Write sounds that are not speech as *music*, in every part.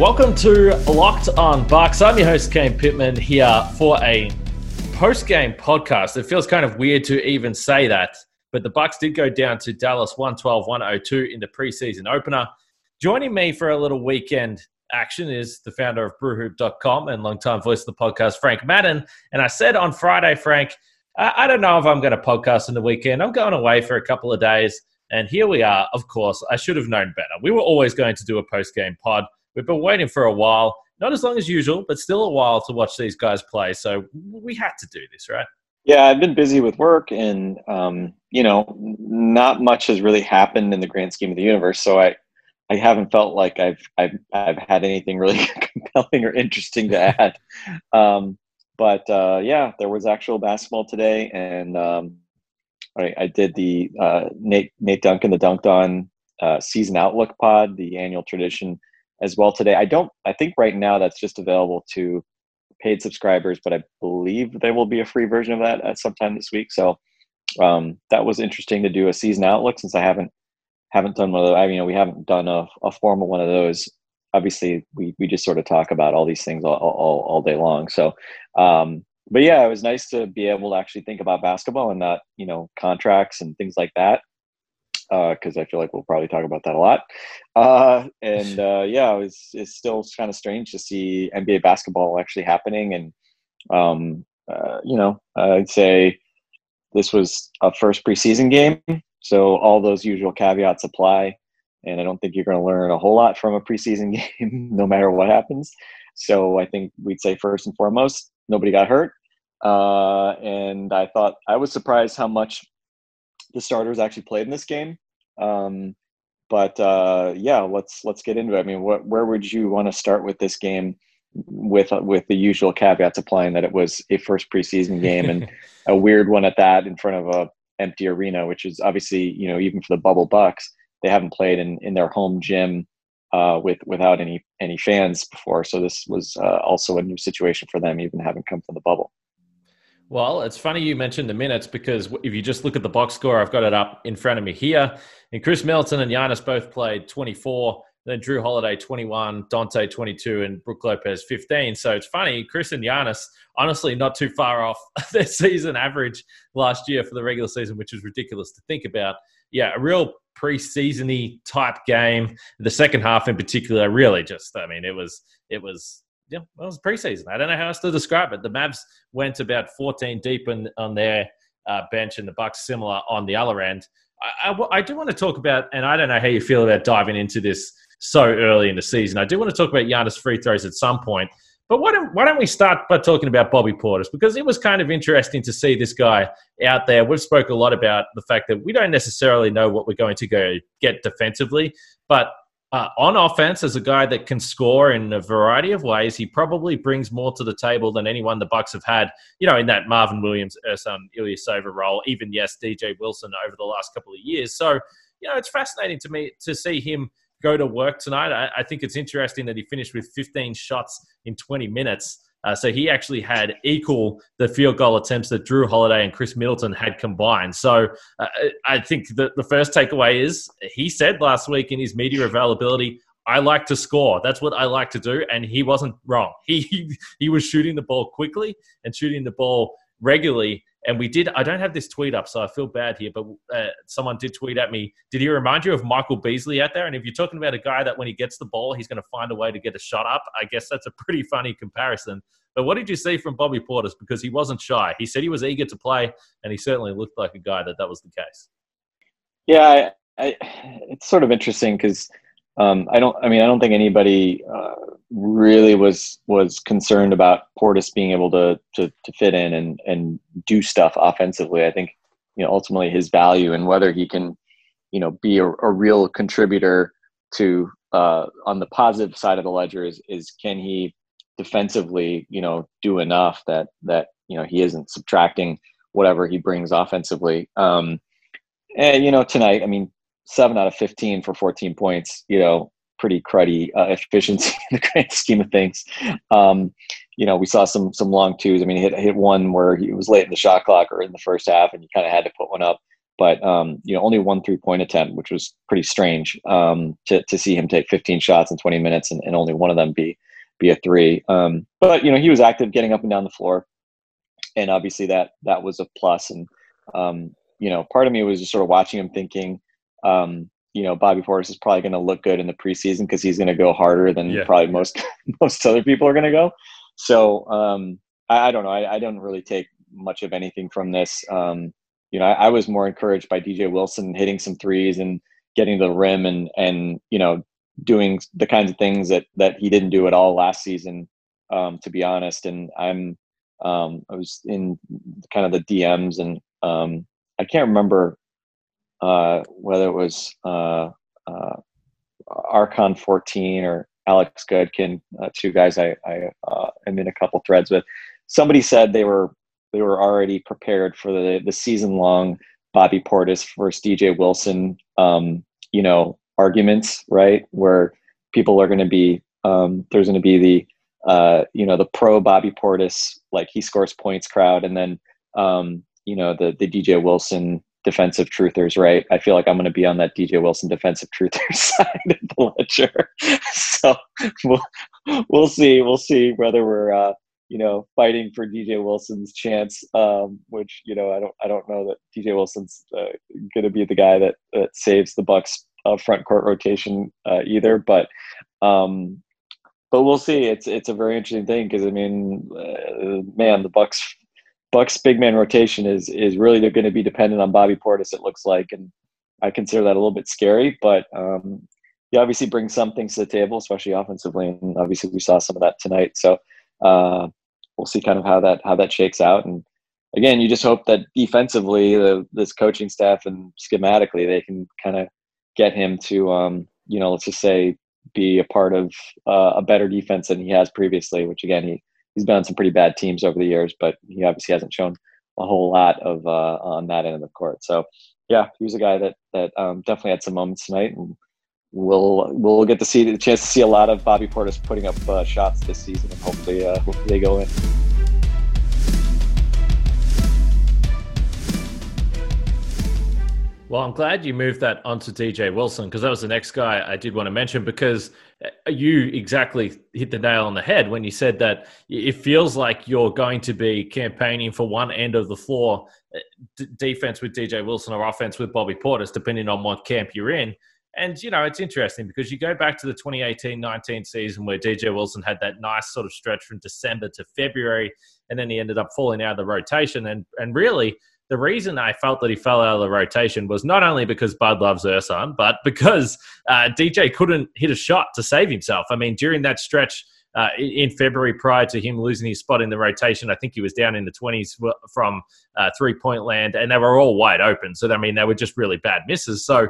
Welcome to Locked on Bucks. I'm your host, Kane Pitman, here for a post game podcast. It feels kind of weird to even say that, but the Bucks did go down to Dallas 112 102 in the preseason opener. Joining me for a little weekend action is the founder of brewhoop.com and longtime voice of the podcast, Frank Madden. And I said on Friday, Frank, I, I don't know if I'm going to podcast in the weekend. I'm going away for a couple of days. And here we are. Of course, I should have known better. We were always going to do a post game pod. We've been waiting for a while, not as long as usual, but still a while to watch these guys play. So we had to do this, right? Yeah, I've been busy with work, and um, you know, not much has really happened in the grand scheme of the universe. So I, I haven't felt like I've I've I've had anything really *laughs* compelling or interesting to add. Um, but uh, yeah, there was actual basketball today, and um, I, I did the uh, Nate Nate Duncan the Dunc'd On uh, season outlook pod, the annual tradition as well today. I don't. I think right now that's just available to paid subscribers, but I believe there will be a free version of that at sometime this week. So um, that was interesting to do a season outlook since I haven't haven't done one of those. I mean, you know, we haven't done a, a formal one of those. Obviously, we we just sort of talk about all these things all all, all day long. So. Um, but yeah, it was nice to be able to actually think about basketball and not, you know, contracts and things like that because uh, I feel like we'll probably talk about that a lot. Uh, and *laughs* uh, yeah, it was, it's still kind of strange to see NBA basketball actually happening. And, um, uh, you know, I'd say this was a first preseason game. So all those usual caveats apply. And I don't think you're going to learn a whole lot from a preseason *laughs* game, no matter what happens. So I think we'd say first and foremost, nobody got hurt. Uh, and I thought I was surprised how much the starters actually played in this game. Um, but uh, yeah, let's let's get into it. I mean, what, where would you want to start with this game? With with the usual caveats applying that it was a first preseason game and *laughs* a weird one at that in front of a empty arena, which is obviously you know even for the bubble Bucks, they haven't played in in their home gym uh, with without any any fans before. So this was uh, also a new situation for them, even having come from the bubble. Well, it's funny you mentioned the minutes because if you just look at the box score, I've got it up in front of me here. And Khris Middleton and Giannis both played 24. Then Jrue Holiday 21, Donte 22, and Brook Lopez 15. So it's funny, Khris and Giannis, honestly, not too far off *laughs* their season average last year for the regular season, which is ridiculous to think about. Yeah, a real preseason type game. The second half in particular, really just, I mean, it was, it was yeah, well, it was preseason. I don't know how else to describe it. The Mavs went about 14 deep in, on their uh, bench, and the Bucks similar on the other end. I, I, I, do want to talk about, and I don't know how you feel about diving into this so early in the season. I do want to talk about Giannis free throws at some point. But why don't, why don't we start by talking about Bobby Portis? Because it was kind of interesting to see this guy out there. We've spoke a lot about the fact that we don't necessarily know what we're going to go get defensively, but uh, on offense, as a guy that can score in a variety of ways, he probably brings more to the table than anyone the Bucks have had. You know, in that Marvin Williams, Ersan Ilyasova role, even yes, DJ Wilson over the last couple of years. So, you know, it's fascinating to me to see him go to work tonight. I, I think it's interesting that he finished with 15 shots in 20 minutes. Uh, so he actually had equal the field goal attempts that Jrue Holiday and Khris Middleton had combined. So uh, I think that the first takeaway is he said last week in his media availability, I like to score. That's what I like to do, and he wasn't wrong. He *laughs* he, he was shooting the ball quickly and shooting the ball regularly. And we did. I don't have this tweet up, so I feel bad here. But uh, someone did tweet at me. Did he remind you of Michael Beasley out there? And if you're talking about a guy that when he gets the ball, he's going to find a way to get a shot up, I guess that's a pretty funny comparison. But what did you see from Bobby Portis? Because he wasn't shy. He said he was eager to play, and he certainly looked like a guy that that was the case. Yeah, I, I, it's sort of interesting because Um, I don't. I mean, I don't think anybody uh, really was was concerned about Portis being able to to to fit in and and do stuff offensively. I think you know ultimately his value and whether he can you know be a, a real contributor to uh, on the positive side of the ledger is is can he defensively you know do enough that that you know he isn't subtracting whatever he brings offensively. Um, and you know tonight, I mean seven out of 15 for 14 points, you know, pretty cruddy uh, *laughs* efficiency in the grand scheme of things. Um, you know, we saw some some long twos. I mean, he hit hit one where he was late in the shot clock or in the first half, and you kind of had to put one up. But um, you know, only one three point attempt, which was pretty strange um, to to see him take 15 shots in 20 minutes and, and only one of them be be a three. Um, but you know, he was active, getting up and down the floor, and obviously that that was a plus. And um, you know, part of me was just sort of watching him, thinking um, you know, Bobby Portis is probably going to look good in the preseason because he's going to go harder than yeah. probably most *laughs* most other people are going to go. So um, I, I, don't know. I, I, don't really take much of anything from this. Um, you know, I, I, was more encouraged by DJ Wilson hitting some threes and getting to the rim and and you know doing the kinds of things that that he didn't do at all last season. Um, to be honest, and I'm um, I was in kind of the DMs and um, I can't remember uh, whether it was uh, uh, Archon 14 or Alex Goodkin, uh, two guys I, I uh, am in a couple threads with. Somebody said they were they were already prepared for the the season long Bobby Portis versus DJ Wilson, um, you know, arguments, right? Where people are going to be um, there's going to be the uh, you know the pro Bobby Portis like he scores points crowd, and then um, you know the the DJ Wilson defensive truthers, right? I feel like I'm going to be on that DJ Wilson defensive truthers *laughs* side of the ledger. *laughs* so we'll, we'll see. We'll see whether we're, uh, you know, fighting for DJ Wilson's chance, um, which, you know, I don't, I don't know that DJ Wilson's uh, going to be the guy that, that saves the Bucks uh, front court rotation uh, either. But, um, but we'll see. It's, it's a very interesting thing because I mean, uh, man, the Bucks Buck's big man rotation is is really going to be dependent on Bobby Portis. It looks like, and I consider that a little bit scary. But um, he obviously brings some things to the table, especially offensively, and obviously we saw some of that tonight. So uh, we'll see kind of how that how that shakes out. And again, you just hope that defensively, the, this coaching staff and schematically, they can kind of get him to um, you know, let's just say, be a part of uh, a better defense than he has previously. Which again, he he's been on some pretty bad teams over the years, but he obviously hasn't shown a whole lot of uh, on that end of the court. So yeah, he was a guy that that um, definitely had some moments tonight, and we'll we'll get to see the chance to see a lot of Bobby Portis putting up uh, shots this season, and hopefully uh, hopefully they go in. Well, I'm glad you moved that onto DJ Wilson because that was the next guy I did want to mention because you exactly hit the nail on the head when you said that it feels like you're going to be campaigning for one end of the floor uh, d- defense with DJ Wilson or offense with Bobby Portis, depending on what camp you're in. And, you know, it's interesting because you go back to the 2018 19 season where DJ Wilson had that nice sort of stretch from December to February, and then he ended up falling out of the rotation. And, and really, the reason I felt that he fell out of the rotation was not only because Bud loves Ersan, but *laughs* because uh, DJ couldn't hit a shot to save himself. I mean, during that stretch uh, in February prior to him losing his spot in the rotation, I think he was down in the 20s from uh, three point land, and they were all wide open. So, I mean, they were just really bad misses. So,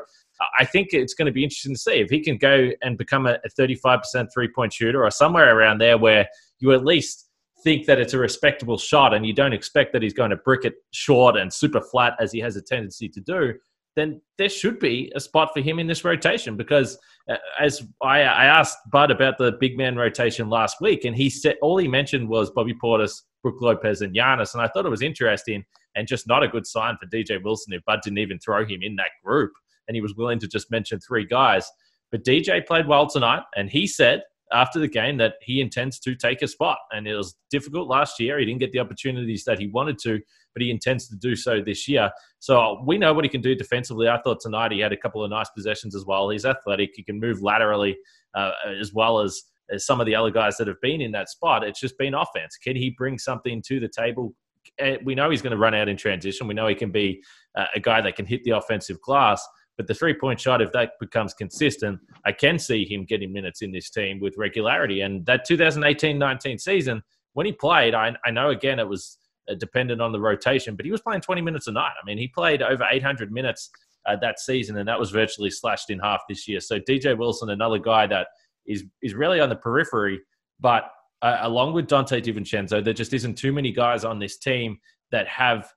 I think it's going to be interesting to see if he can go and become a 35% three point shooter or somewhere around there where you at least think that it's a respectable shot and you don't expect that he's going to brick it short and super flat as he has a tendency to do, then there should be a spot for him in this rotation because uh, as I, I, asked Bud about the big man rotation last week and he said all he mentioned was Bobby Portis, Brook Lopez and Giannis and I thought it was interesting and just not a good sign for DJ Wilson if Bud didn't even throw him in that group and he was willing to just mention three guys. But DJ played well tonight and he said after the game that he intends to take a spot. And it was difficult last year. He didn't get the opportunities that he wanted to, but he intends to do so this year. So we know what he can do defensively. I thought tonight he had a couple of nice possessions as well. He's athletic. He can move laterally uh, as well as, as some of the other guys that have been in that spot. It's just been offense. Can he bring something to the table? Eh, we know he's going to run out in transition. We know he can be uh, a guy that can hit the offensive glass. But the three point shot, if that becomes consistent, I can see him getting minutes in this team with regularity. And that 2018 19 season, when he played, I, I know again it was uh, dependent on the rotation, but he was playing 20 minutes a night. I mean, he played over 800 minutes uh, that season, and that was virtually slashed in half this year. So DJ Wilson, another guy that is is really on the periphery, but uh, along with Donte DiVincenzo, there just isn't too many guys on this team that have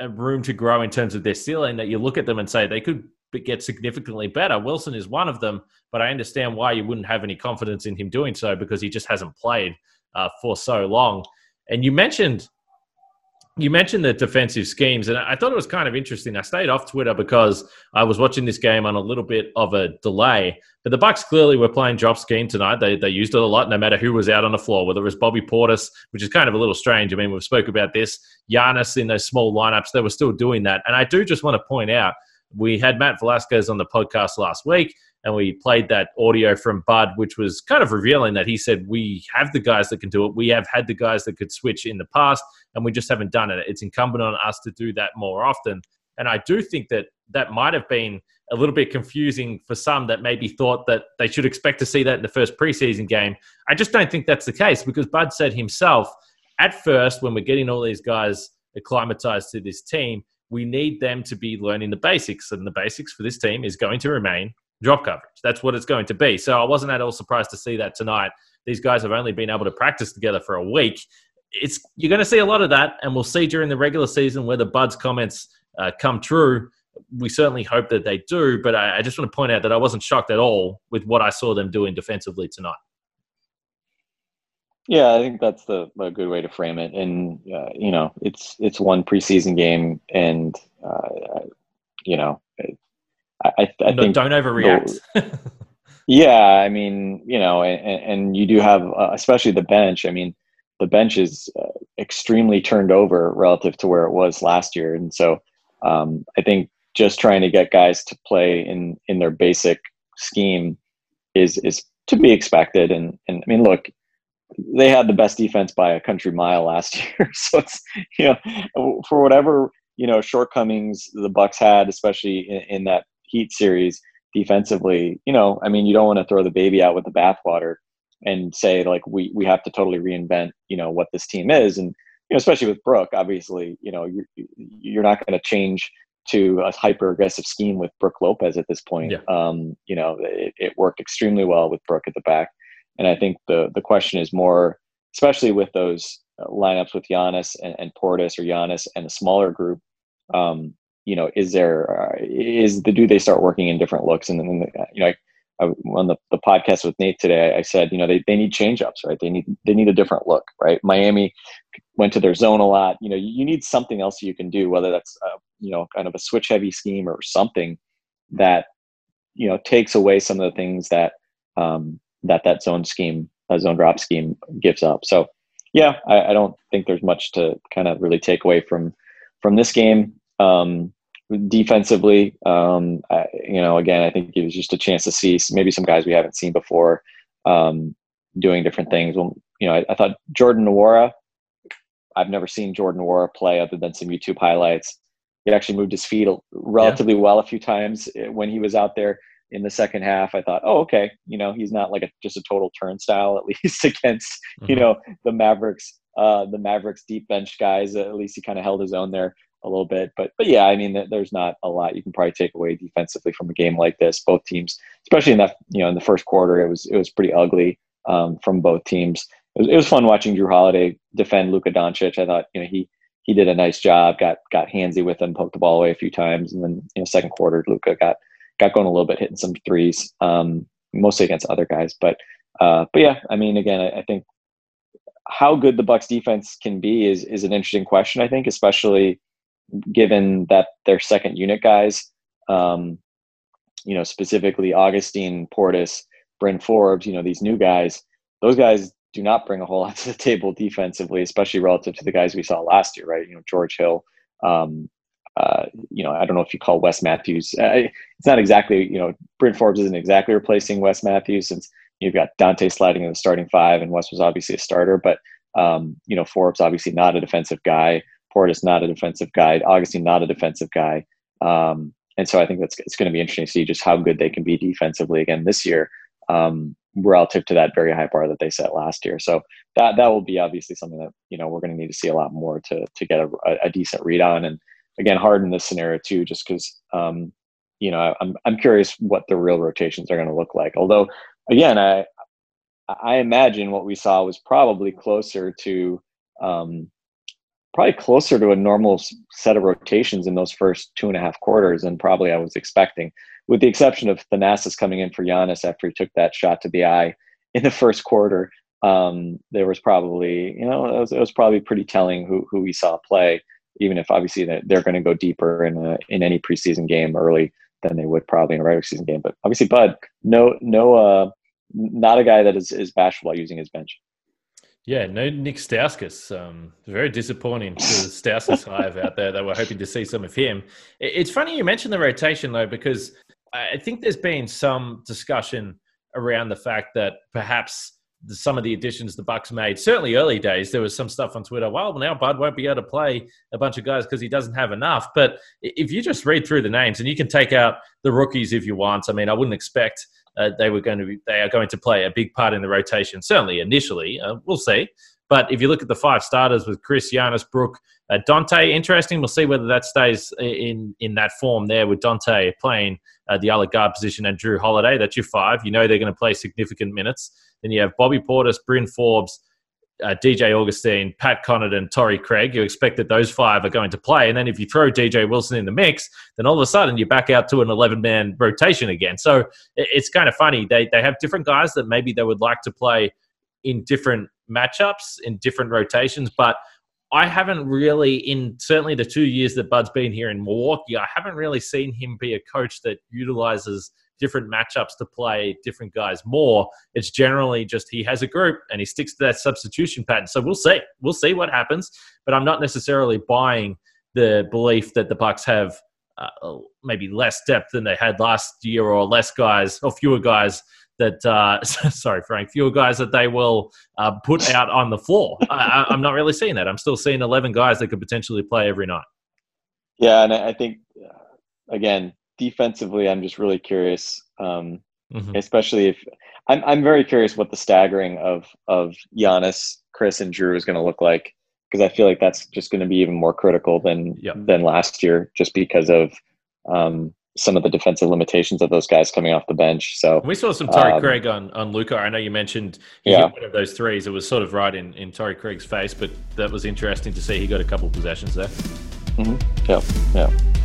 a room to grow in terms of their ceiling that you look at them and say they could get significantly better. Wilson is one of them, but I understand why you wouldn't have any confidence in him doing so because he just hasn't played uh, for so long. And you mentioned you mentioned the defensive schemes, and I thought it was kind of interesting. I stayed off Twitter because I was watching this game on a little bit of a delay. But the Bucks clearly were playing drop scheme tonight. They they used it a lot, no matter who was out on the floor. Whether it was Bobby Portis, which is kind of a little strange. I mean, we've spoke about this. Giannis in those small lineups, they were still doing that. And I do just want to point out, we had Matt Velazquez on the podcast last week, and we played that audio from Bud, which was kind of revealing that he said, We have the guys that can do it. We have had the guys that could switch in the past, and we just haven't done it. It's incumbent on us to do that more often. And I do think that that might have been a little bit confusing for some that maybe thought that they should expect to see that in the first preseason game. I just don't think that's the case because Bud said himself, at first, when we're getting all these guys acclimatized to this team, we need them to be learning the basics. And the basics for this team is going to remain drop coverage. That's what it's going to be. So I wasn't at all surprised to see that tonight. These guys have only been able to practice together for a week. It's you're going to see a lot of that, and we'll see during the regular season whether Bud's comments uh, come true. We certainly hope that they do, but I, I just want to point out that I wasn't shocked at all with what I saw them doing defensively tonight. Yeah, I think that's the a good way to frame it. And uh, you know, it's it's one preseason game, and uh, you know, I, I no, think don't overreact. The, yeah, I mean, you know, and, and you do have, uh, especially the bench. I mean, the bench is uh, extremely turned over relative to where it was last year, and so um, I think just trying to get guys to play in in their basic scheme is is to be expected. And and I mean, look, they had the best defense by a country mile last *laughs* year, so it's you know for whatever you know shortcomings the Bucks had, especially in, in that Heat series defensively, you know, I mean, you don't want to throw the baby out with the bathwater and say like we we have to totally reinvent, you know, what this team is, and you know, especially with Brook, obviously, you know, you're you're not going to change to a hyper aggressive scheme with Brook Lopez at this point. Yeah. Um, you know, it, it worked extremely well with Brook at the back, and I think the the question is more, especially with those uh, lineups with Giannis and, and Portis or Giannis and a smaller group. Um, you know, is there uh, is the do they start working in different looks? And then you know, I, I, on the, the podcast with Nate today, I said, you know, they, they need change ups, right? They need they need a different look, right? Miami went to their zone a lot. You know, you, you need something else you can do, whether that's uh, you know kind of a switch heavy scheme or something that you know takes away some of the things that um, that that zone scheme, that zone drop scheme gives up. So yeah, I, I don't think there's much to kind of really take away from from this game. Um, defensively, um, I, you know, again, I think it was just a chance to see maybe some guys we haven't seen before um, doing different things. Well, you know, I, I, thought Jordan Nwora. I've never seen Jordan Nwora play other than some YouTube highlights. He actually moved his feet relatively yeah. well a few times eh, when he was out there in the second half. I thought, oh, okay, you know, he's not like a, just a total turnstile, at *laughs* least against mm-hmm. you know the Mavericks, uh, the Mavericks deep bench guys. At least he kind of held his own there a little bit. But but yeah, I mean, there's not a lot you can probably take away defensively from a game like this. Both teams, especially in that you know in the first quarter, it was it was pretty ugly um, from both teams. It was, it was fun watching Jrue Holiday defend Luka Doncic. I thought you know he he did a nice job. Got got handsy with him, poked the ball away a few times, and then in the second quarter, Luka got got going a little bit, hitting some threes, um, mostly against other guys. But uh, but yeah, I mean, again, I, I think how good the Bucks defense can be is is an interesting question. I think, especially given that they're second unit guys, um, you know, specifically Augustin, Portis, Bryn Forbes, you know, these new guys, those guys do not bring a whole *laughs* lot to the table defensively, especially relative to the guys we saw last year, right? You know, George Hill, um, uh, you know, I don't know if you call Wes Matthews. Uh, it's not exactly, you know, Bryn Forbes isn't exactly replacing Wes Matthews since you've got Donte sliding in the starting five, and Wes was obviously a starter. But um, you know, Forbes obviously not a defensive guy. Portis not a defensive guy. Augustin not a defensive guy. Um, and so I think that's it's going to be interesting to see just how good they can be defensively again this year, um, relative to that very high bar that they set last year. So that that will be obviously something that you know we're going to need to see a lot more to to get a, a decent read on. And again, hard in this scenario too, just because um, you know I'm I'm curious what the real rotations are going to look like. Although again, I I imagine what we saw was probably closer to um, probably closer to a normal set of rotations in those first two and a half quarters than probably I was expecting, with the exception of Thanasis coming in for Giannis after he took that shot to the eye in the first quarter. Um, there was probably, you know, it was, it was, probably pretty telling who, who we saw play, even if obviously they're, they're going to go deeper in a, in any preseason game early than they would probably in a regular season game. But obviously, Bud, no, no, uh, not a guy that is, is bashful using his bench. Yeah, no Nik Stauskas. Um, very disappointing to the Stauskas *laughs* hive out there. They were hoping to see some of him. It's funny you mentioned the rotation though, because I think there's been some discussion around the fact that perhaps some of the additions the Bucks made, certainly early days, there was some stuff on Twitter. Well, now Bud won't be able to play a bunch of guys because he doesn't have enough. But if you just read through the names and you can take out the rookies if you want, I mean, I wouldn't expect uh, they were going to be, they are going to play a big part in the rotation. Certainly initially, uh, we'll see. But if you look at the five starters with Khris, Giannis, Brook, uh, Donte, interesting. We'll see whether that stays in in that form there with Donte playing uh, the other guard position and Jrue Holiday. That's your five. You know they're going to play significant minutes. Then you have Bobby Portis, Bryn Forbes, uh, DJ Augustin, Pat Connaughton, Torrey Craig. You expect that those five are going to play. And then if you throw DJ Wilson in the mix, then all of a sudden you're back out to an 11 man rotation again. So it's kind of funny. They, they have different guys that maybe they would like to play in different matchups, in different rotations. But I haven't really, in certainly the two years that Bud's been here in Milwaukee, I haven't really seen him be a coach that utilizes different matchups to play different guys more. It's generally just he has a group and he sticks to that substitution pattern. So we'll see. We'll see what happens. But I'm not necessarily buying the belief that the Bucks have uh, maybe less depth than they had last year, or less guys, or fewer guys that uh, *laughs* sorry frank fewer guys that they will uh, put out on the floor I, am not really seeing that i'm still seeing 11 guys that could potentially play every night yeah and i think uh, again defensively, I'm just really curious, um, mm-hmm. especially if I'm I'm very curious what the staggering of of Giannis, Khris, and Jrue is going to look like because I feel like that's just going to be even more critical than yep. than last year, just because of um, some of the defensive limitations of those guys coming off the bench. So we saw some Torrey um, Craig on on Luka. I know you mentioned he yeah. one of those threes. It was sort of right in in Torrey Craig's face, but that was interesting to see. He got a couple possessions there. Mm-hmm. Yeah, yeah.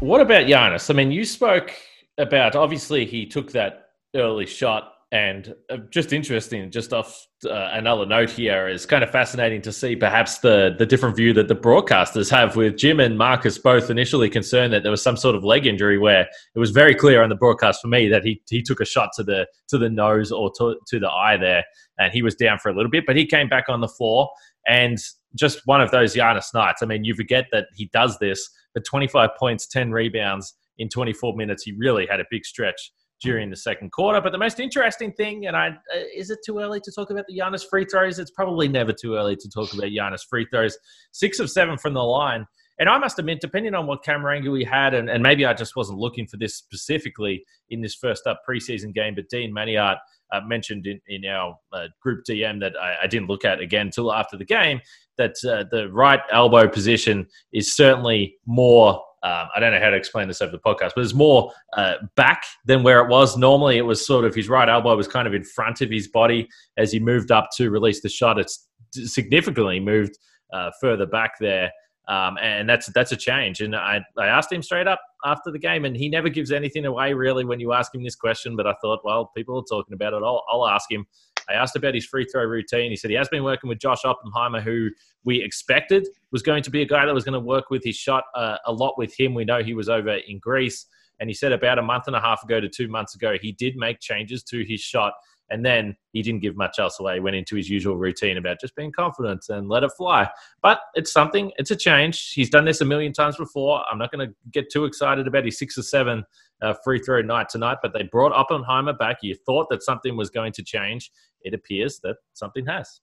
What about Giannis? I mean, you spoke about obviously he took that early shot, and uh, just interesting, just off uh, another note here, is kind of fascinating to see perhaps the the different view that the broadcasters have with Jim and Marcus both initially concerned that there was some sort of leg injury where it was very clear on the broadcast for me that he he took a shot to the to the nose or to, to the eye there, and he was down for a little bit, but he came back on the floor and just one of those Giannis nights. I mean, you forget that he does this but 25 points, 10 rebounds in 24 minutes. He really had a big stretch during the second quarter. But the most interesting thing, and I uh, is it too early to talk about the Giannis free throws? It's probably never too early to talk about Giannis free throws. Six of seven from the line. And I must admit, depending on what camera angle we had, and, and maybe I just wasn't looking for this specifically in this first up preseason game, but Dean Maniart uh, mentioned in, in our uh, group DM that I, I, didn't look at again until after the game that uh, the right elbow position is certainly more. Um, I don't know how to explain this over the podcast, but it's more uh, back than where it was. Normally, it was sort of his right elbow was kind of in front of his body as he moved up to release the shot. It's significantly moved uh, further back there. Um, and that's that's a change. And I, I asked him straight up after the game, and he never gives anything away really when you ask him this question. But I thought, well, people are talking about it. I'll, I'll ask him. I asked about his free throw routine. He said he has been working with Josh Oppenheimer, who we expected was going to be a guy that was going to work with his shot uh, a lot with him. We know he was over in Greece. And he said about a month and a half ago to two months ago, he did make changes to his shot. And then he didn't give much else away. He went into his usual routine about just being confident and let it fly. But it's something, it's a change. He's done this a million times before. I'm not going to get too excited about his six or seven uh, free throw night tonight, but they brought Oppenheimer back. You thought that something was going to change. It appears that something has.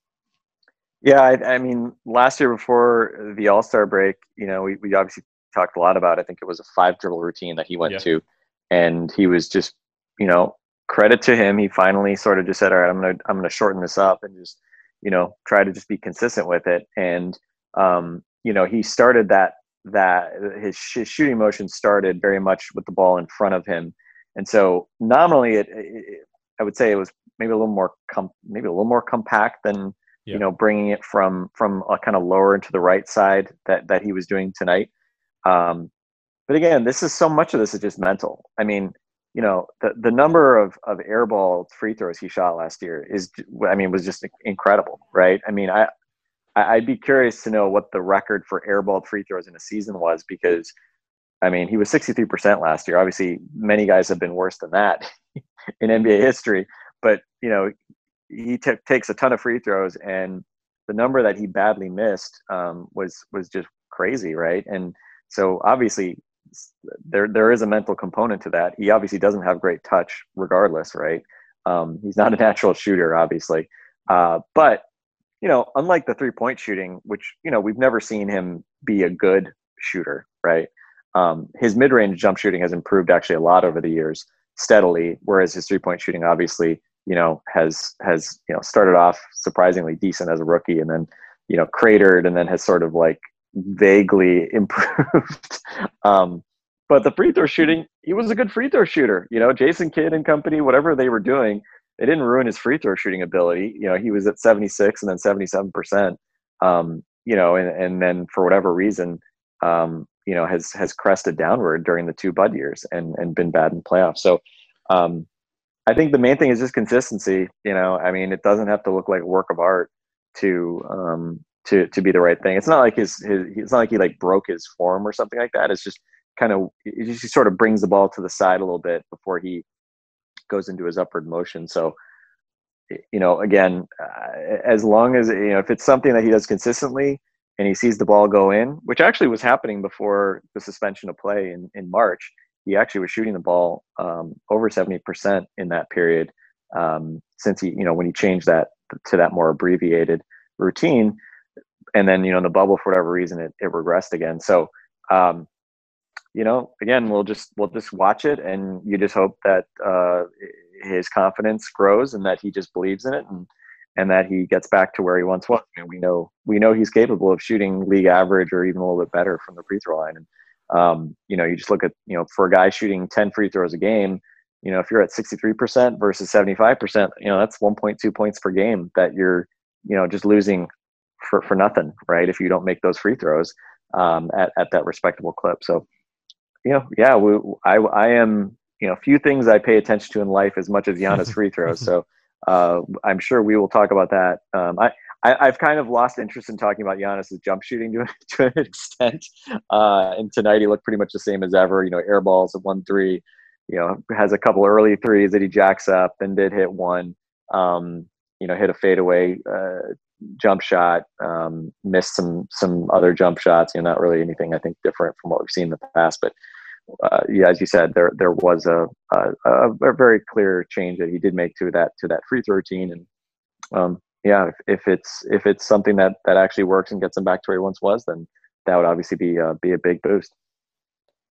Yeah, I, I mean, last year before the All Star break, you know, we, we obviously talked a lot about. I think it was a five dribble routine that he went yeah. to, and he was just, you know, credit to him. He finally sort of just said, "All right, I'm gonna I'm gonna shorten this up and just, you know, try to just be consistent with it." And um, you know, he started that that his, his shooting motion started very much with the ball in front of him, and so nominally, it, it I would say it was maybe a little more com- maybe a little more compact than yeah. you know bringing it from from a kind of lower into the right side that that he was doing tonight um, but again this is so much of this is just mental i mean you know the the number of of airball free throws he shot last year is i mean was just incredible right i mean i i'd be curious to know what the record for airball free throws in a season was because i mean he was 63% last year obviously many guys have been worse than that *laughs* in nba history but you know he t- takes a ton of free throws, and the number that he badly missed um, was was just crazy, right? And so obviously there there is a mental component to that. He obviously doesn't have great touch, regardless, right? Um, he's not a natural shooter, obviously, uh, but you know, unlike the three point shooting, which you know we've never seen him be a good shooter, right? Um, his mid range jump shooting has improved actually a lot over the years, steadily, whereas his three point shooting obviously you know has has you know started off surprisingly decent as a rookie and then you know cratered and then has sort of like vaguely *laughs* improved. Um but the free throw shooting he was a good free throw shooter you know jason kidd and company whatever they were doing they didn't ruin his free throw shooting ability. You know he was at 76 and then 77 percent um you know and, and then for whatever reason um you know has has crested downward during the two bud years and and been bad in playoffs. So um I think the main thing is just consistency. You know, I mean, it doesn't have to look like a work of art to um, to to be the right thing. It's not like his, his it's not like he like broke his form or something like that. It's just kind of it just sort of brings the ball to the side a little bit before he goes into his upward motion. So, you know, again, uh, as long as you know if it's something that he does consistently and he sees the ball go in, which actually was happening before the suspension of play in in March he actually was shooting the ball um, over 70% in that period um, since he, you know, when he changed that to that more abbreviated routine. And then, you know, in the bubble, for whatever reason, it, it regressed again. So, um, you know, again, we'll just we'll just watch it, and you just hope that uh, his confidence grows and that he just believes in it, and and that he gets back to where he once was. Mean, we know we know he's capable of shooting league average or even a little bit better from the free throw line, and um, you know, you just look at, you know, for a guy shooting 10 free throws a game, you know, if you're at 63% versus 75%, you know, that's 1.2 points per game that you're, you know, just losing for, for nothing, right? If you don't make those free throws um, at, at that respectable clip. So, you know, yeah, we, I, I am, you know, a few things I pay attention to in life as much as Giannis free throws. *laughs* So uh, I'm sure we will talk about that. Um, I, I, have kind of lost interest in talking about Giannis's jump shooting to, *laughs* to an extent. Uh, and tonight he looked pretty much the same as ever. You know, air balls at one three. You know, has a couple early threes that he jacks up, then did hit one. Um, you know, hit a fadeaway uh, jump shot. Um, missed some some other jump shots. You know, not really anything I think different from what we've seen in the past, but. Uh, yeah, as you said, there there was a, a, a very clear change that he did make to that to that free throw routine, and um, yeah, if, if it's if it's something that that actually works and gets him back to where he once was, then that would obviously be uh, be a big boost.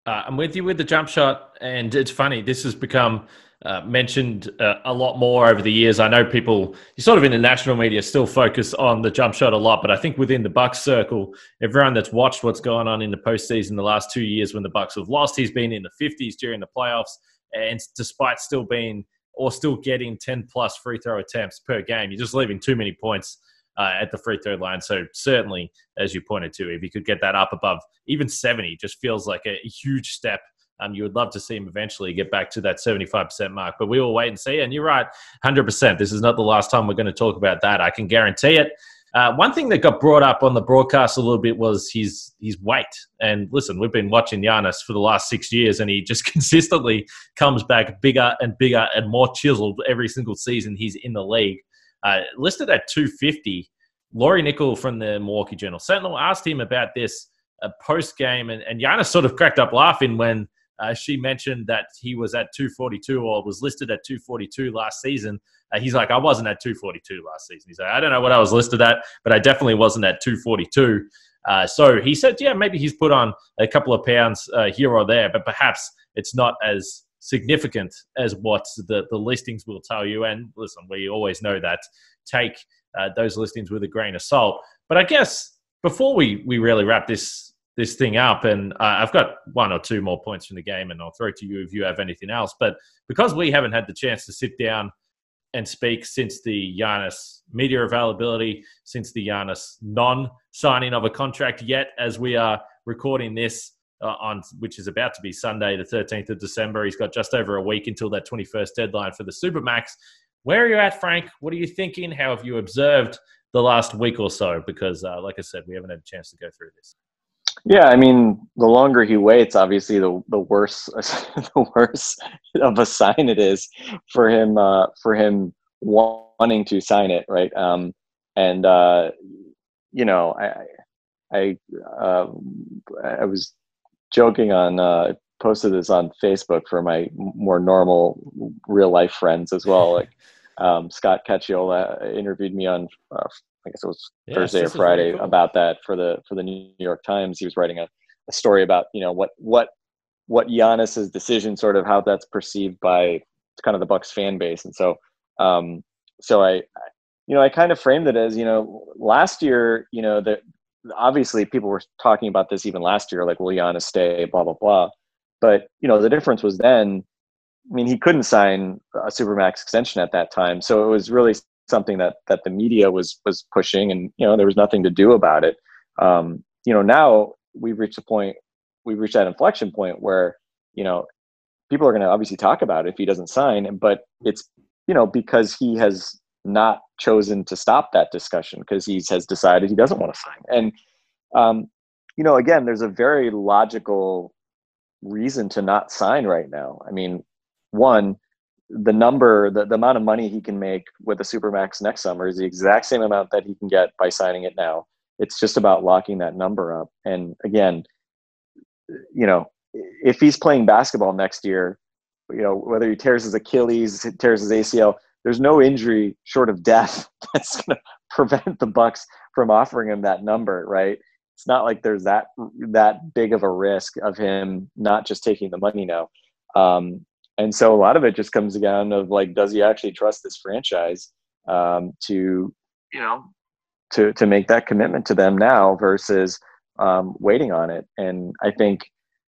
Uh, I'm with you with the jump shot, and it's funny. This has become uh, mentioned uh, a lot more over the years. I know people, sort of in the national media, still focus on the jump shot a lot, but I think within the Bucks circle, everyone that's watched what's going on in the postseason the last two years when the Bucks have lost, he's been in the 50s during the playoffs, and despite still being or still getting 10 plus free throw attempts per game. You're just leaving too many points uh, at the free throw line. So, certainly, as you pointed to, if you could get that up above even 70, just feels like a, huge step. Um, you would love to see him eventually get back to that 75% mark, but we will wait and see. And you're right, 100%. This is not the last time we're going to talk about that. I can guarantee it. Uh, one thing that got brought up on the broadcast a little bit was his his weight. And listen, we've been watching Giannis for the last six years, and he just *laughs* consistently comes back bigger and bigger and more chiseled every single season he's in the league. Uh, listed at 250. Lori Nickel from the Milwaukee Journal Sentinel asked him about this uh, post game, and, and Giannis sort of cracked up laughing when uh, she mentioned that he was at 242 or was listed at 242 last season. Uh, he's like, I wasn't at 242 last season. He's like, I don't know what I was listed at, but I definitely wasn't at 242. Uh, so he said, yeah, maybe he's put on a couple of pounds uh, here or there, but perhaps it's not as significant as what the, the listings will tell you. And listen, we always know that. Take uh, those listings with a grain of salt. But I guess before we, we really wrap this this thing up, and uh, I've got one or two more points from the game, and I'll throw it to you if you have anything else. But because we haven't had the chance to sit down and speak since the Giannis media availability, since the Giannis non-signing of a contract yet, as we are recording this on, which is about to be Sunday, the 13th of December. He's got just over a week until that 21st deadline for the Supermax. Where are you at, Frank? What are you thinking? How have you observed the last week or so? Because, uh, like I said, we haven't had a chance to go through this. Yeah, I mean, the longer he waits, obviously, the the worse *laughs* the worse of a sign it is for him uh, for him wanting to sign it, right? Um, and uh, you know, I I uh, I was joking on uh, posted this on Facebook for my more normal real life friends as well. *laughs* Like um, Scott Cacciola interviewed me on uh, I guess it was yes, Thursday or Friday cool. about that for the for the New York Times. He was writing a, a story about you know what what what Giannis's decision, sort of how that's perceived by kind of the Bucks fan base, and so um, so I, you know, I kind of framed it as you know last year, you know that obviously people were talking about this even last year, like will Giannis stay, blah blah blah, but you know the difference was then. I mean, he couldn't sign a supermax extension at that time, so it was really something that that the media was was pushing, and you know there was nothing to do about it. Um, you know now we've reached a point, we've reached that inflection point where you know people are going to obviously talk about it if he doesn't sign, but it's you know because he has not chosen to stop that discussion because he has decided he doesn't want to sign, and um, you know again there's a very logical reason to not sign right now. I mean, one the number, the, the amount of money he can make with the Supermax next summer is the exact same amount that he can get by signing it now. It's just about locking that number up. And again, you know, if he's playing basketball next year, you know, whether he tears his Achilles, tears his ACL, there's no injury short of death *laughs* that's going to prevent the Bucks from offering him that number, right? It's not like there's that that big of a risk of him not just taking the money now. Um, and so a lot of it just comes down of like does he actually trust this franchise um, to you know to to make that commitment to them now versus um, waiting on it and i think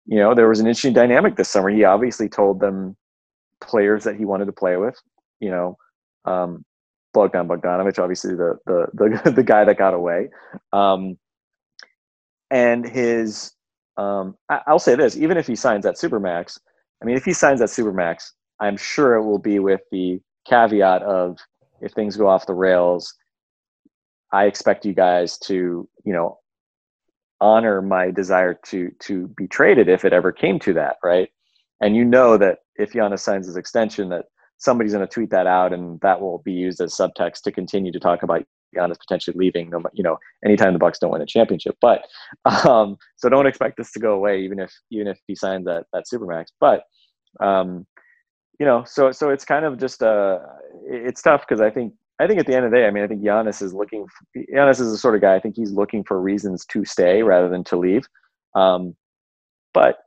you know there was an interesting dynamic this summer he obviously told them players that he wanted to play with you know um, Bogdan Bogdanovic, obviously the the the, *laughs* the guy that got away, um, and his um, I, will say this: even if he signs that supermax, I mean, if he signs that supermax, I'm sure it will be with the caveat of if things go off the rails, I expect you guys to, you know, honor my desire to to be traded if it ever came to that, right? And you know that if Giannis signs his extension, that somebody's going to tweet that out, and that will be used as subtext to continue to talk about Giannis potentially leaving. You know, anytime the Bucks don't win a championship. But *laughs* um, so don't expect this to go away, even if even if he signs that that supermax. But um, you know, so so it's kind of just uh, it's tough because I think I think at the end of the day, I mean, I think Giannis is looking. For, Giannis is the sort of guy I think he's looking for reasons to stay rather than to leave. Um, but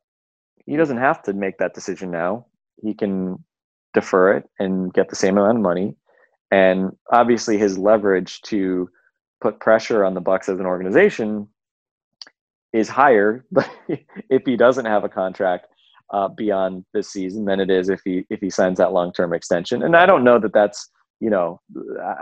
he doesn't have to make that decision now. He can defer it and get the same amount of money. And obviously, his leverage to put pressure on the Bucks as an organization is higher. *laughs* But if he doesn't have a contract, uh, beyond this season than it is if he if he signs that long term extension. And I don't know that that's you know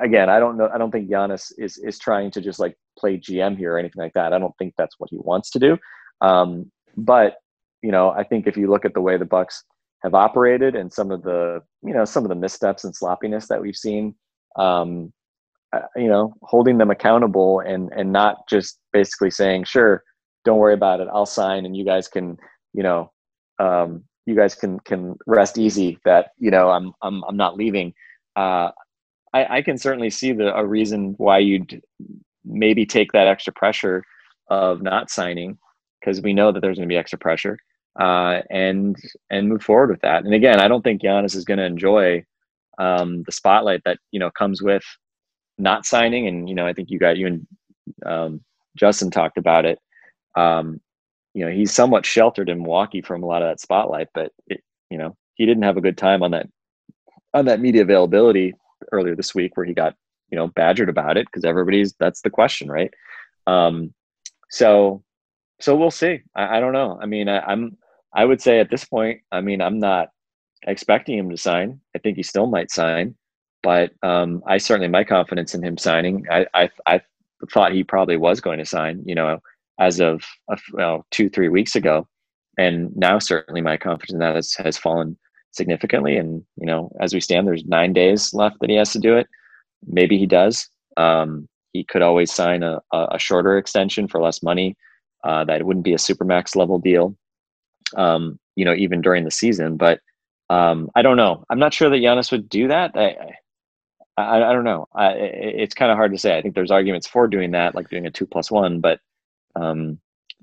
again I don't know I don't think Giannis is is trying to just like play GM here or anything like that. I don't think that's what he wants to do. Um, but you know I think if you look at the way the Bucks have operated and some of the you know some of the missteps and sloppiness that we've seen. Um, uh, you know, holding them accountable and and not just basically saying, "Sure, don't worry about it. I'll sign, and you guys can, you know, um, you guys can can rest easy that you know I'm I'm I'm not leaving. Uh, I, I can certainly see the a reason why you'd maybe take that extra pressure of not signing because we know that there's going to be extra pressure uh, and and move forward with that. And again, I don't think Giannis is going to enjoy um, the spotlight that you know comes with not signing, and you know I think you got you and um, Justin talked about it. Um, you know he's somewhat sheltered in Milwaukee from a lot of that spotlight, but it, you know he didn't have a good time on that on that media availability earlier this week where he got you know badgered about it because everybody's that's the question, right? Um, so so we'll see. I, I don't know. I mean, I, I'm I would say at this point, I mean, I'm not expecting him to sign. I think he still might sign, but um, I certainly my confidence in him signing. I, I I thought he probably was going to sign. You know, as of well, two three weeks ago, and now certainly my confidence in that has, has fallen significantly. And you know, as we stand, there's nine days left that he has to do it. Maybe he does. Um, he could always sign a, a shorter extension for less money. Uh, that wouldn't be a supermax level deal. Um, you know, even during the season, but um, I don't know. I'm not sure that Giannis would do that. I, I, I don't know. I, it's kind of hard to say. I think there's arguments for doing that, like doing a two plus one, but um,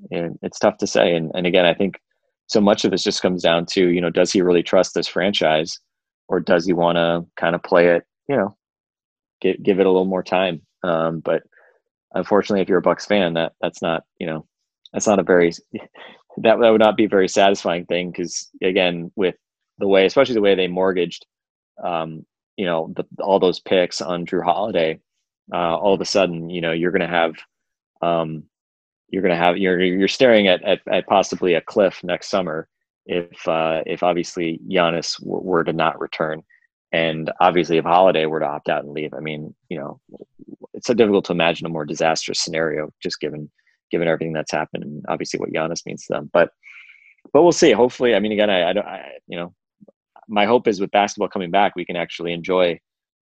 it, it's tough to say. And, and again, I think so much of this just comes down to you know, does he really trust this franchise, or does he want to kind of play it, you know, give give it a little more time? Um, but unfortunately, if you're a Bucks fan, that that's not you know, that's not a very that, that would not be a very satisfying thing because again, with the way, especially the way they mortgaged, um, you know, the, all those picks on Jrue Holiday, uh, all of a sudden, you know, you're going to have, um, you're going to have, you're, you're staring at, at, at, possibly a cliff next summer if, uh, if obviously Giannis were, were to not return. And obviously, if Holiday were to opt out and leave, I mean, you know, it's so difficult to imagine a more disastrous scenario, just given given everything that's happened, and obviously what Giannis means to them. But but we'll see. Hopefully, I mean, again, I, I don't, I, you know, my hope is with basketball coming back, we can actually enjoy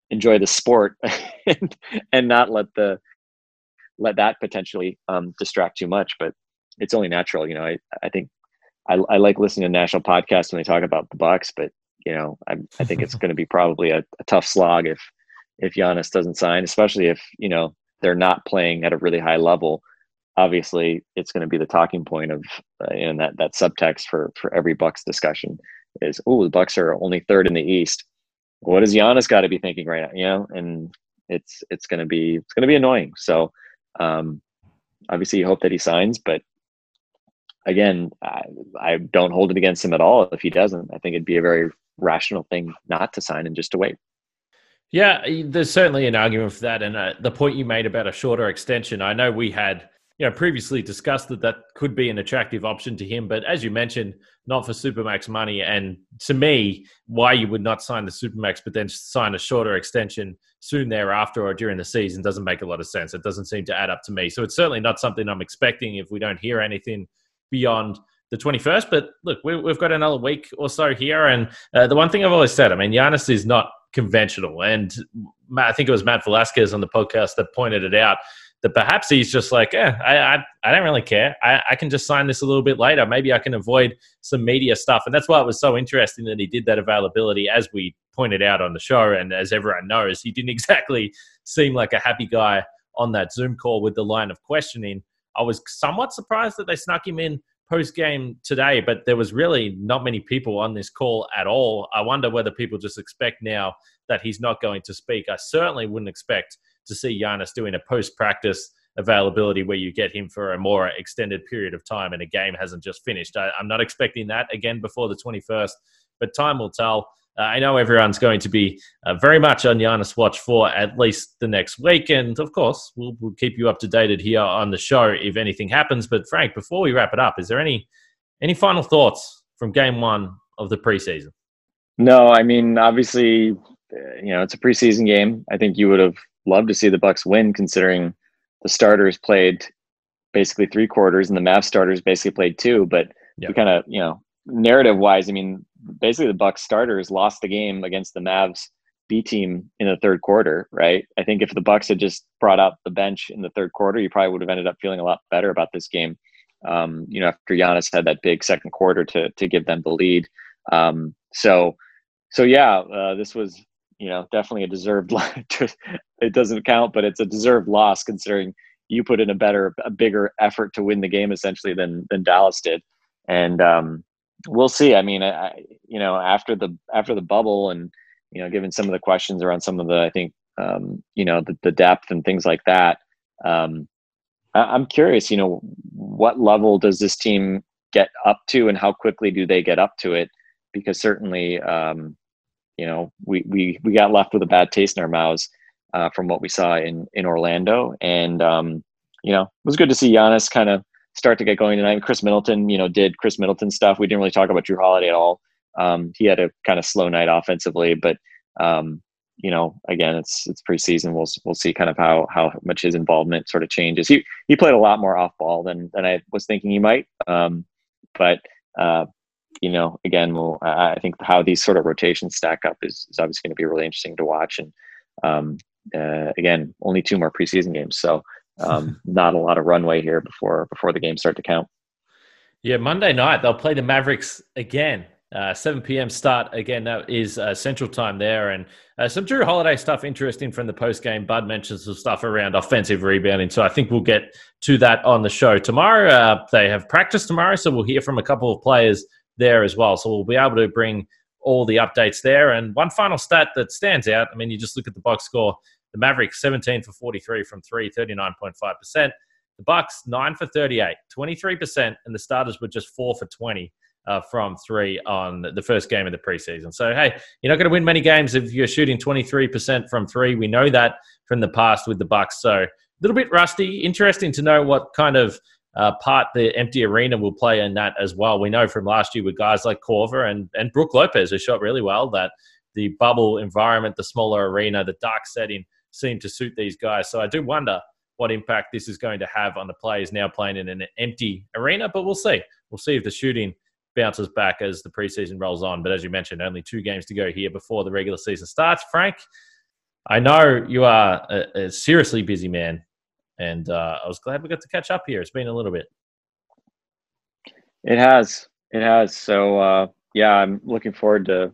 enjoy the sport *laughs* and, and not let the let that potentially um, distract too much. But it's only natural, you know. I I think I, I like listening to national podcasts when they talk about the Bucks, but you know, I I think it's *laughs* going to be probably a, a tough slog if if Giannis doesn't sign, especially if you know they're not playing at a really high level. Obviously, it's going to be the talking point of uh, that that subtext for for every Bucks discussion is oh the Bucks are only third in the East. What does Giannis got to be thinking right now? You know, and it's it's going to be it's going to be annoying. So um, obviously, you hope that he signs, but again, I, I don't hold it against him at all if he doesn't. I think it'd be a very rational thing not to sign and just to wait. Yeah, there's certainly an argument for that. And uh, the point you made about a shorter extension, I know we had you know, previously discussed that that could be an attractive option to him. But as you mentioned, not for Supermax money. And to me, why you would not sign the Supermax but then sign a shorter extension soon thereafter or during the season doesn't make a lot of sense. It doesn't seem to add up to me. So it's certainly not something I'm expecting if we don't hear anything beyond the 21st. But look, we, have got another week or so here. And uh, the one thing I've always said, I mean, Giannis is not conventional. And I think it was Matt Velazquez on the podcast that pointed it out that perhaps he's just like, eh, I, I, I don't really care. I, I can just sign this a little bit later. Maybe I can avoid some media stuff. And that's why it was so interesting that he did that availability, as we pointed out on the show. And as everyone knows, he didn't *laughs* exactly seem like a happy guy on that Zoom call with the line of questioning. I was somewhat surprised that they snuck him in post game today, but there was really not many people on this call at all. I wonder whether people just expect now that he's not going to speak. I certainly wouldn't expect to see Giannis doing a post practice availability where you get him for a more extended period of time and a game hasn't just finished. I, am not expecting that again before the 21st, but time will tell. Uh, I know everyone's going to be uh, very much on Giannis watch for at least the next week. And of course, we'll, we'll keep you up to date here on the show if anything happens. But Frank, before we wrap it up, is there any any final thoughts from game one of the preseason? No, I mean, obviously, uh, you know, it's a preseason game. I think you would have love to see the Bucks win, considering the starters played basically three quarters and the Mavs starters basically played two. But yep. we kind of, you know, narrative wise, I mean, basically the Bucks starters lost the game against the Mavs B team in the third quarter, right? I think if the Bucks had just brought out the bench in the third quarter, you probably would have ended up feeling a lot better about this game. Um, you know, after Giannis had that big second quarter to to give them the lead. Um, so, so yeah, uh, this was you know, definitely a deserved. *laughs* it doesn't count, but it's a deserved loss considering you put in a better, a bigger effort to win the game essentially than than Dallas did, and um, we'll see. I mean, I, you know, after the after the bubble and you know, given some of the questions around some of the, I think, um, you know, the, the depth and things like that. Um, I, am curious, you know, what level does this team get up to, and how quickly do they get up to it? Because certainly, um, you know, we we we got left with a bad taste in our mouths uh, from what we saw in in Orlando, and um, you know, it was good to see Giannis kind of start to get going tonight. Khris Middleton, you know, did Khris Middleton stuff. We didn't really talk about Jrue Holiday at all. Um, he had a kind of slow night offensively, but um, you know, again, it's it's preseason. We'll we'll see kind of how how much his involvement sort of changes. He he played a lot more off ball than than I was thinking he might. Um, but uh, you know, again, we'll, I think how these sort of rotations stack up is, is obviously going to be really interesting to watch. And um, uh, again, only two more preseason games, so um, *laughs* not a lot of runway here before before the games start to count. Yeah, Monday night they'll play the Mavericks again. Uh, 7 p.m. start again. That is uh, Central Time there, and uh, some Jrue Holiday stuff interesting from the post game. Bud mentions some stuff around offensive rebounding, so I think we'll get to that on the show tomorrow. Uh, they have practice tomorrow, so we'll hear from a couple of players there as well. So we'll be able to bring all the updates there. And one final stat that stands out. I mean, you just look at the box score. The Mavericks 17 for 43 from three, 39.5%. The Bucks 9 for 38, 23%, and the starters were just 4 for 20 uh, from three on the first game of the preseason. So, hey, you're not going to win many games if you're shooting 23% from three. We know that from the past with the Bucks. So, a little bit rusty. Interesting to know what kind of uh, part the empty arena will play in that as well. We know from last year with guys like Korver and, and Brook Lopez, who shot really well, that the bubble environment, the smaller arena, the dark setting seem to suit these guys. So I do wonder what impact this is going to have on the players now playing in an empty arena, but we'll see. We'll see if the shooting bounces back as the preseason rolls on. But as you mentioned, only two games to go here before the regular season starts. Frank, I know you are a, a seriously busy man, and uh, I was glad we got to catch up here. It's been a little bit. It has. It has. So, uh, yeah, I'm looking forward to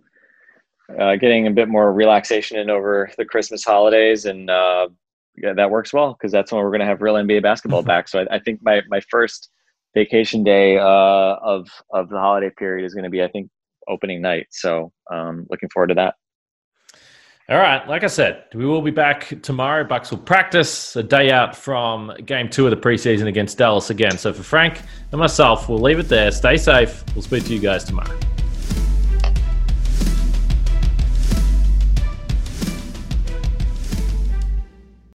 uh, getting a bit more relaxation in over the Christmas holidays, and uh, yeah, that works well because that's when we're going to have real NBA basketball *laughs* back. So I, I, think my my first vacation day uh, of of the holiday period is going to be, I think, opening night. So um, looking forward to that. All right, like I said, we will be back tomorrow. Bucks will practice a day out from game two of the preseason against Dallas again. So for Frank and myself, we'll leave it there. Stay safe. We'll speak to you guys tomorrow.